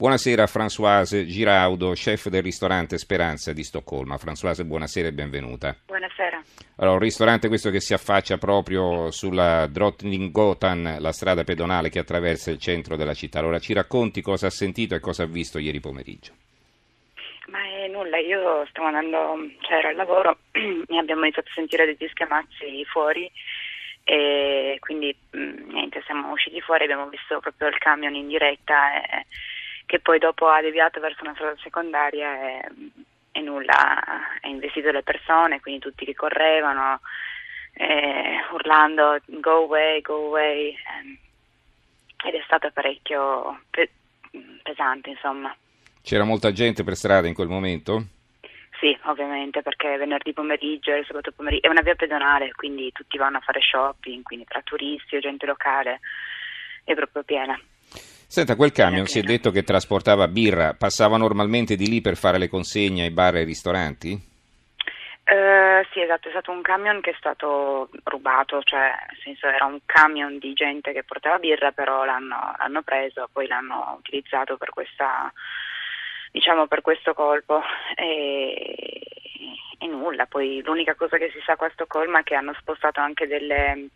Buonasera Françoise Giraudo, chef del ristorante Speranza di Stoccolma. Françoise, buonasera e benvenuta. Buonasera. Allora, un ristorante questo che si affaccia proprio sulla Drottninggatan, la strada pedonale che attraversa il centro della città. Allora, ci racconti cosa ha sentito e cosa ha visto ieri pomeriggio? Ma è nulla, io stavo andando, cioè ero al lavoro e abbiamo iniziato a sentire degli schiamazzi fuori e quindi mh, niente, siamo usciti fuori, abbiamo visto proprio il camion in diretta e che poi dopo ha deviato verso una strada secondaria e, e nulla, ha investito le persone, quindi tutti che correvano, eh, urlando go away, go away, eh, ed è stato parecchio pe- pesante insomma. C'era molta gente per strada in quel momento? Sì, ovviamente, perché venerdì pomeriggio e sabato pomeriggio è una via pedonale, quindi tutti vanno a fare shopping, quindi tra turisti o gente locale è proprio piena. Senta, quel camion si è detto che trasportava birra, passava normalmente di lì per fare le consegne ai bar e ai ristoranti? Uh, sì, esatto, è stato un camion che è stato rubato, cioè nel senso era un camion di gente che portava birra, però l'hanno, l'hanno preso, poi l'hanno utilizzato per questa, diciamo, per questo colpo e, e nulla. Poi l'unica cosa che si sa qua a Stoccolma è che hanno spostato anche delle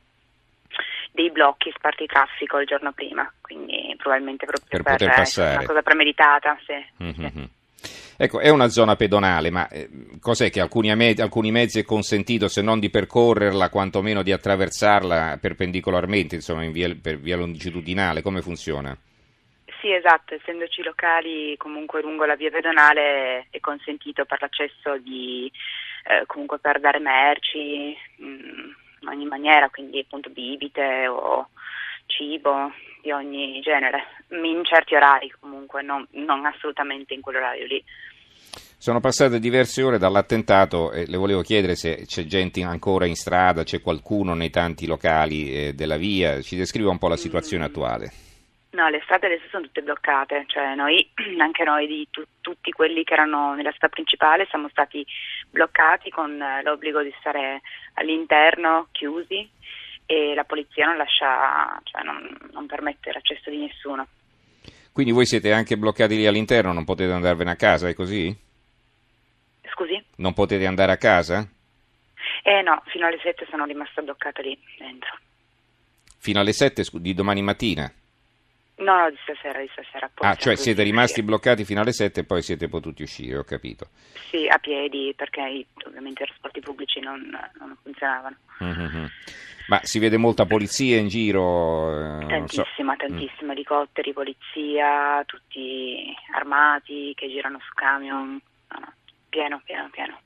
dei blocchi sparti traffico il giorno prima, quindi probabilmente proprio per, per poter passare. una cosa premeditata. Sì, mm-hmm. sì. Ecco, è una zona pedonale, ma eh, cos'è che alcuni, alcuni, mezzi è consentito, se non di percorrerla, quantomeno di attraversarla perpendicolarmente, insomma, in via, per via longitudinale? Come funziona? Sì, esatto, essendoci locali comunque lungo la via pedonale è consentito per l'accesso di, eh, comunque per dare merci, mh, in ogni maniera, quindi appunto bibite o cibo di ogni genere, in certi orari comunque, non, non assolutamente in quell'orario lì. Sono passate diverse ore dall'attentato e le volevo chiedere se c'è gente ancora in strada, c'è qualcuno nei tanti locali eh, della via, ci descriva un po' la situazione mm. attuale. No, le strade adesso sono tutte bloccate, cioè noi, anche noi di tu, tutti quelli che erano nella strada principale siamo stati bloccati con l'obbligo di stare all'interno, chiusi e la polizia non lascia, cioè non, non permette l'accesso di nessuno. Quindi voi siete anche bloccati lì all'interno, non potete andarvene a casa, è così? Scusi? Non potete andare a casa? Eh no, fino alle 7 sono rimasta bloccata lì dentro. Fino alle 7 di domani mattina? No, no, di stasera, di stasera. Poi ah, cioè siete rimasti uscire. bloccati fino alle 7 e poi siete potuti uscire, ho capito. Sì, a piedi, perché ovviamente i trasporti pubblici non, non funzionavano. Mm-hmm. Ma si vede molta polizia in giro? Eh, tantissima, so. tantissima, mm. elicotteri, polizia, tutti armati che girano su camion, no, no, pieno, pieno, pieno.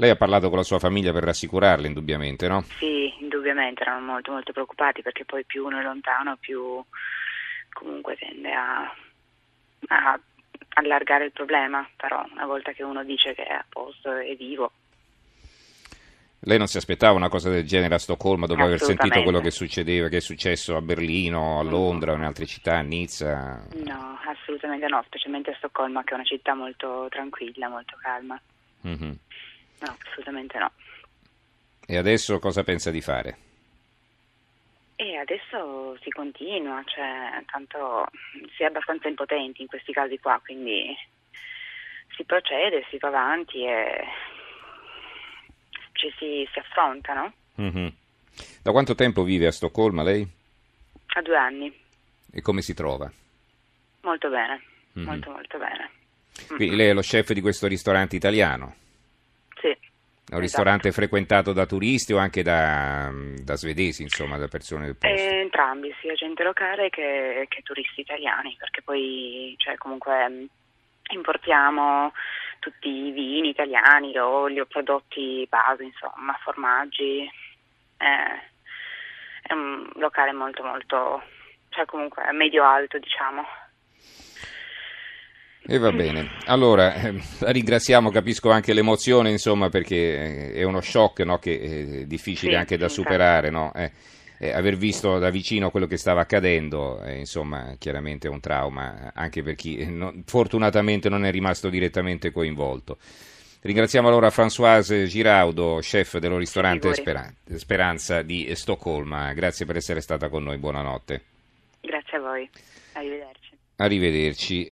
Lei ha parlato con la sua famiglia per rassicurarla, indubbiamente, no? Sì, indubbiamente, erano molto, molto preoccupati perché poi più uno è lontano, più comunque tende a, a allargare il problema, però una volta che uno dice che è a posto e vivo. Lei non si aspettava una cosa del genere a Stoccolma dopo aver sentito quello che succedeva, che è successo a Berlino, a Londra o in altre città, a Nizza? No, assolutamente no, specialmente a Stoccolma che è una città molto tranquilla, molto calma. Mm-hmm. No, assolutamente no. E adesso cosa pensa di fare? E adesso si continua, cioè tanto si è abbastanza impotenti in questi casi qua, quindi si procede, si va avanti e ci si, si affronta, no? Mm-hmm. Da quanto tempo vive a Stoccolma lei? A due anni. E come si trova? Molto bene, mm-hmm. molto molto bene. Quindi lei è lo chef di questo ristorante italiano? È un esatto. ristorante frequentato da turisti o anche da, da svedesi, insomma, da persone del posto? Eh, entrambi, sia gente locale che, che, turisti italiani, perché poi cioè, comunque importiamo tutti i vini italiani, l'olio, prodotti base, insomma, formaggi. Eh, è un locale molto molto, cioè comunque medio-alto, diciamo. E va bene, allora eh, la ringraziamo, capisco anche l'emozione, insomma, perché è uno shock no, che è difficile sì, anche da superare, no? eh, eh, aver visto da vicino quello che stava accadendo, eh, insomma, chiaramente è un trauma, anche per chi non, fortunatamente non è rimasto direttamente coinvolto. Ringraziamo allora Françoise Giraudo, chef dello ristorante Speran- Speranza di Stoccolma, grazie per essere stata con noi, buonanotte. Grazie a voi, arrivederci. Arrivederci.